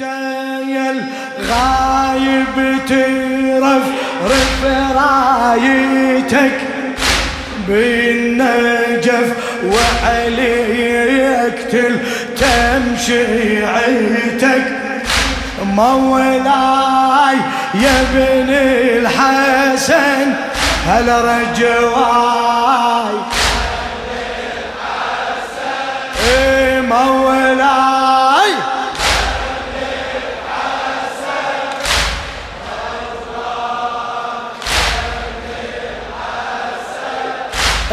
يا الغايب ترف رف رايتك بالنجف وعليك تمشي عيتك. مولاي يا ابن الحسن هل رجواي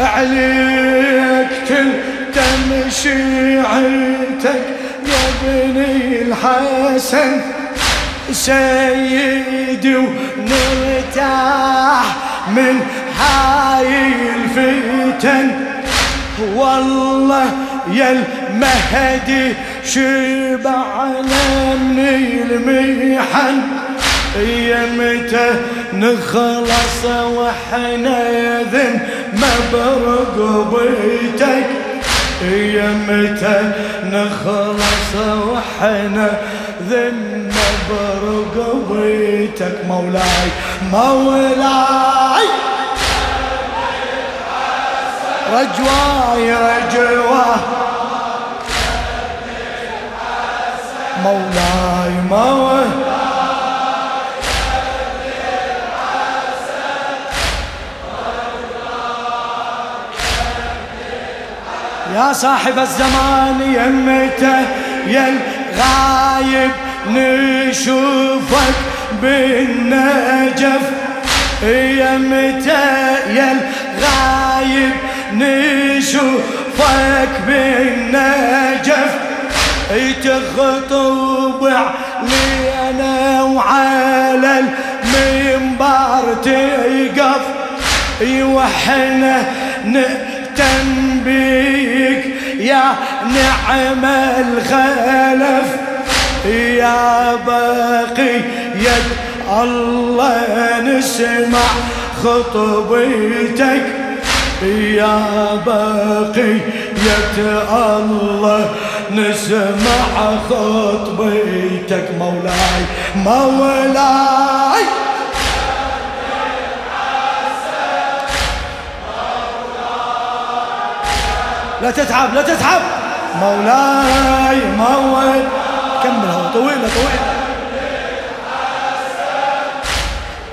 عليك تمشي عيتك يا بني الحسن سيدي ونرتاح من هاي الفتن. والله يا المهدي شبعنا من المحن يمتى نخلص وإحنا ذن برقبتك يمتى نخلص وإحنا ذن برقبتك مولاي مولاي. رجواي رجواه مولاي مولاي. يا صاحب الزمان يمته يا الغايب نشوفك بالنجف. يمته يا الغايب نشوفك بالنجف. تخطب لي أنا وعلى المنبر تقف. وحنا بيك يا نعم الخلف يا بقي يد الله نسمع خطبتك يا بقي يد الله نسمع خطبتك مولاي مولاي لا تتعب لا تتعب. مولاي مولاي كملها طويلة طويلة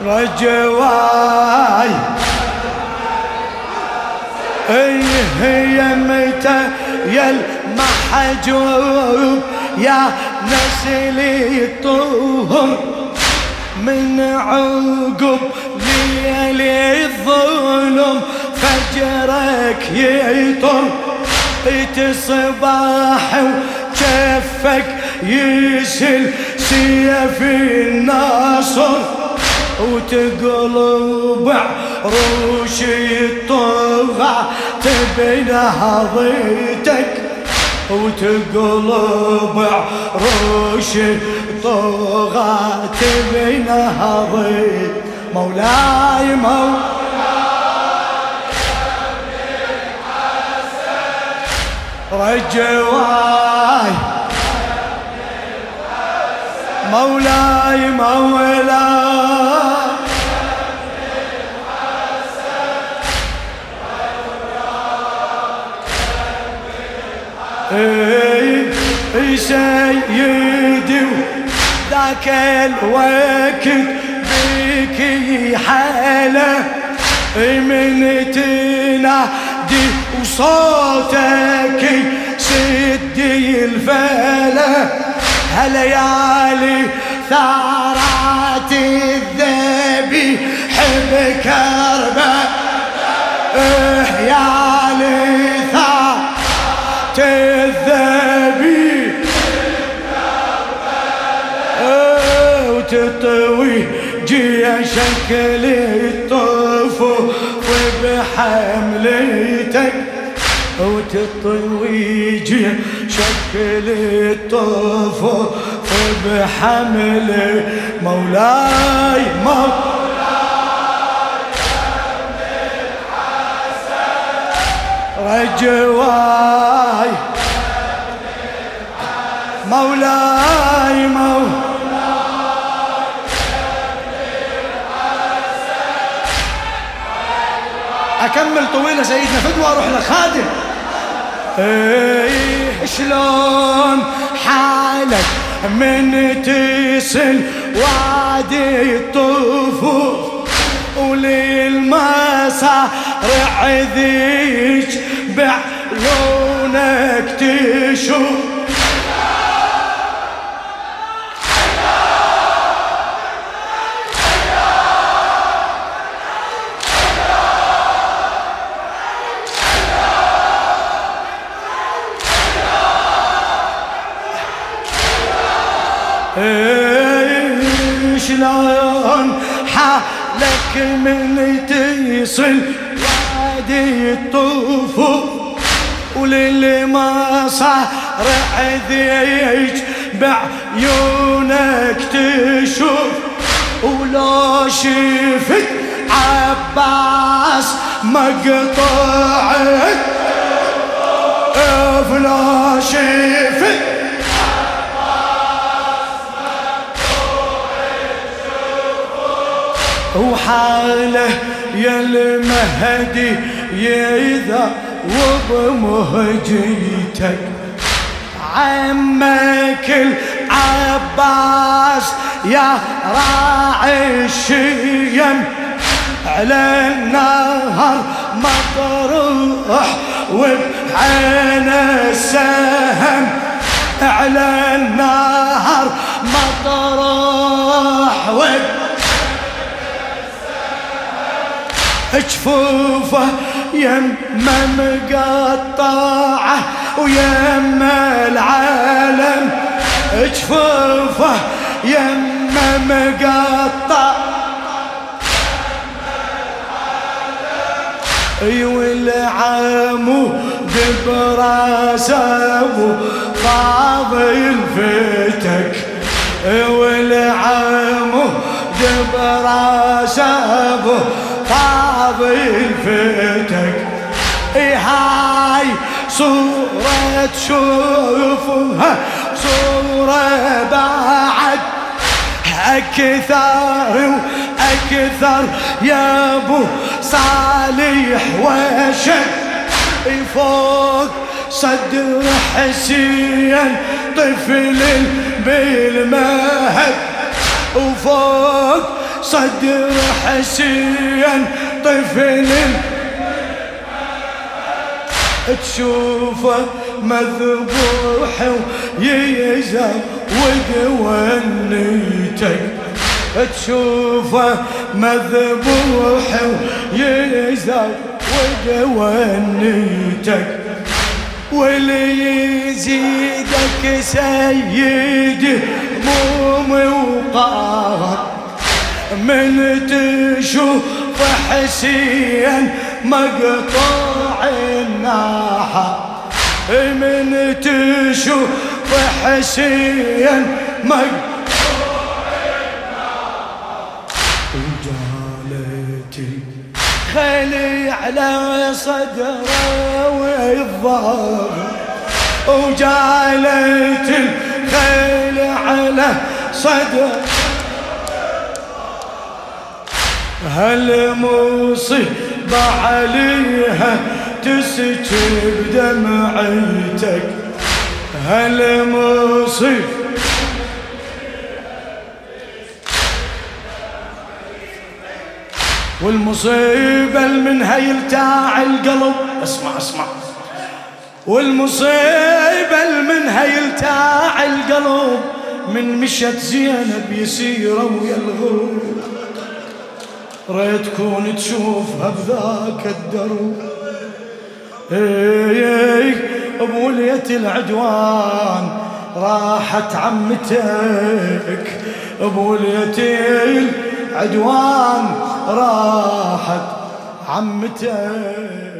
رجواي. اي هي متى يا المحجوب يا نسلي الطهر. من عقب ليالي الظلم فجرك يطر. تصباح وكفك يسل سيف الناصر وتقلب عروش الطغى بنهضتك وتقلب عروش الطغى بنهضتك مولاي مولاي رجواي. مولاي مولاي. إي سيدي ذاك الوقت بك حالة من تنادي وصوتك سدي الفلا هالليالي ثارات الذبي حب كربة يا ثارات الذبي وتطوي جيشك للطفو بحملتك وتطوي شكل الطفو بحمل مولاي مولاي رجواي مولاي مولاي أكمل طويلة سيدنا فدوى أروح لخادم إيه شلون حالك من تصل وادي الطفوف وللمسارع ذيك بعيونك تشوف شلون حالك من تصل وادي الطفوف وللي صار ذيج بعيونك تشوف. ولو شفت عباس مقطعك فلا شفت وحاله يا المهدي يذا وبمهجيتك. عمك العباس يا راعي الشيم. على النهر مطروح وبعين السهم. على النهر جفوفه يما مقطعه ويما العالم. جفوفه يما مقطع والعمود براسه فاضل فتك والعمود براسه فاضل فتك هاي صورة تشوفها صورة بعد. أكثر وأكثر يا أبو صالح وشك. فوق صدر حسين طفل بالمهد. وفوق صدر حسين طفل تشوفه مذبوح ويزود ونيتك تشوفه مذبوح ويزود ونيتك واللي يزيدك سيدي موم وقار من تشوف حسين مقطوع الناحة. من تشوف حسين مقطوع الناحة. وجالتي خلي على صدره والظهر وجالت الخيل على صدره هالمصيبة عليها تسكب دمعتك؟ هالمصيبة والمصيبة منها يلتاع القلب. اسمع اسمع. والمصيبة منها يلتاع القلب. من مشت زينب يسيرة ويا الغروب ريت تكون تشوفها بذاك الدرب اي بولية العدوان راحت عمتك. بولية العدوان راحت عمتك.